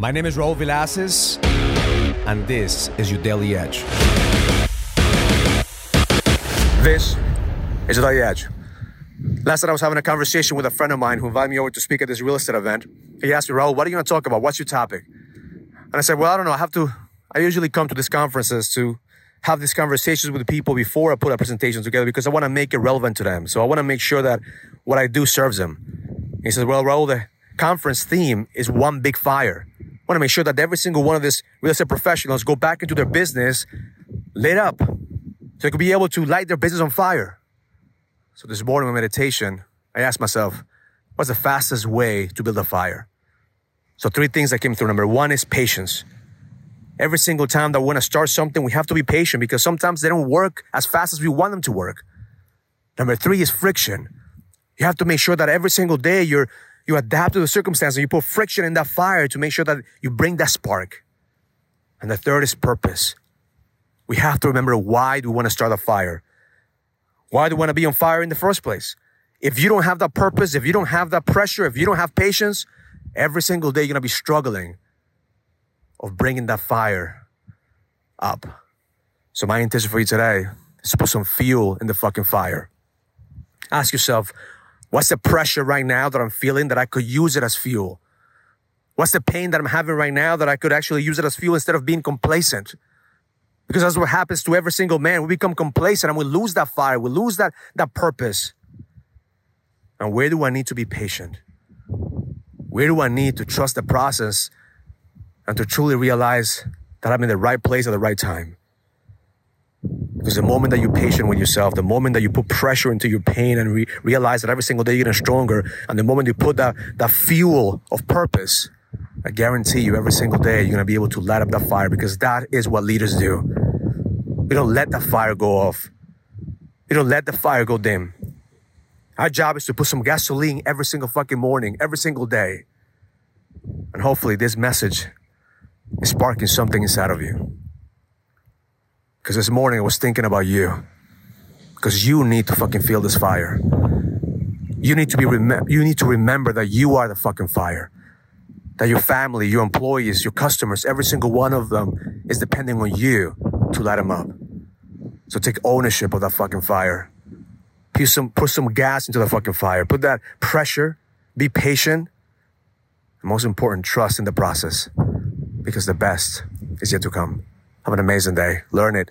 My name is Raul Villacis, and this is your Daily Edge. This is your Daily Edge. Last night I was having a conversation with a friend of mine who invited me over to speak at this real estate event. He asked me, Raul, what are you going to talk about? What's your topic? And I said, well, I don't know. I have to, I usually come to these conferences to have these conversations with people before I put a presentation together because I want to make it relevant to them. So I want to make sure that what I do serves them. He says, well, Raul, the conference theme is one big fire. Want to make sure that every single one of these real estate professionals go back into their business lit up so they could be able to light their business on fire. So this morning in meditation, I asked myself, what's the fastest way to build a fire? So three things that came through. Number one is patience. Every single time that we want to start something, we have to be patient because sometimes they don't work as fast as we want them to work. Number three is friction. You have to make sure that every single day you're, you adapt to the circumstance and you put friction in that fire to make sure that you bring that spark. And the third is purpose. We have to remember why do we want to start a fire? Why do we want to be on fire in the first place? If you don't have that purpose, if you don't have that pressure, if you don't have patience, every single day you're going to be struggling of bringing that fire up. So my intention for you today is to put some fuel in the fucking fire. Ask yourself, what's the pressure right now that I'm feeling that I could use it as fuel? What's the pain that I'm having right now that I could actually use it as fuel instead of being complacent? Because that's what happens to every single man. We become complacent and we lose that fire. We lose that, that purpose. And where do I need to be patient? Where do I need to trust the process and to truly realize that I'm in the right place at the right time? Because the moment that you're patient with yourself, the moment that you put pressure into your pain and re- realize that every single day you're getting stronger, and the moment you put that, that fuel of purpose, I guarantee you every single day you're going to be able to light up that fire because that is what leaders do. We don't let the fire go off. We don't let the fire go dim. Our job is to put some gasoline every single fucking morning, every single day. And hopefully this message is sparking something inside of you. Because this morning I was thinking about you. Because you need to fucking feel this fire. You need to be rem- you need to remember that you are the fucking fire. That your family, your employees, your customers, every single one of them is depending on you to light them up. So take ownership of that fucking fire. Put some, put some gas into the fucking fire. Put that pressure. Be patient. And most important, trust in the process because the best is yet to come. Have an amazing day. Learn it,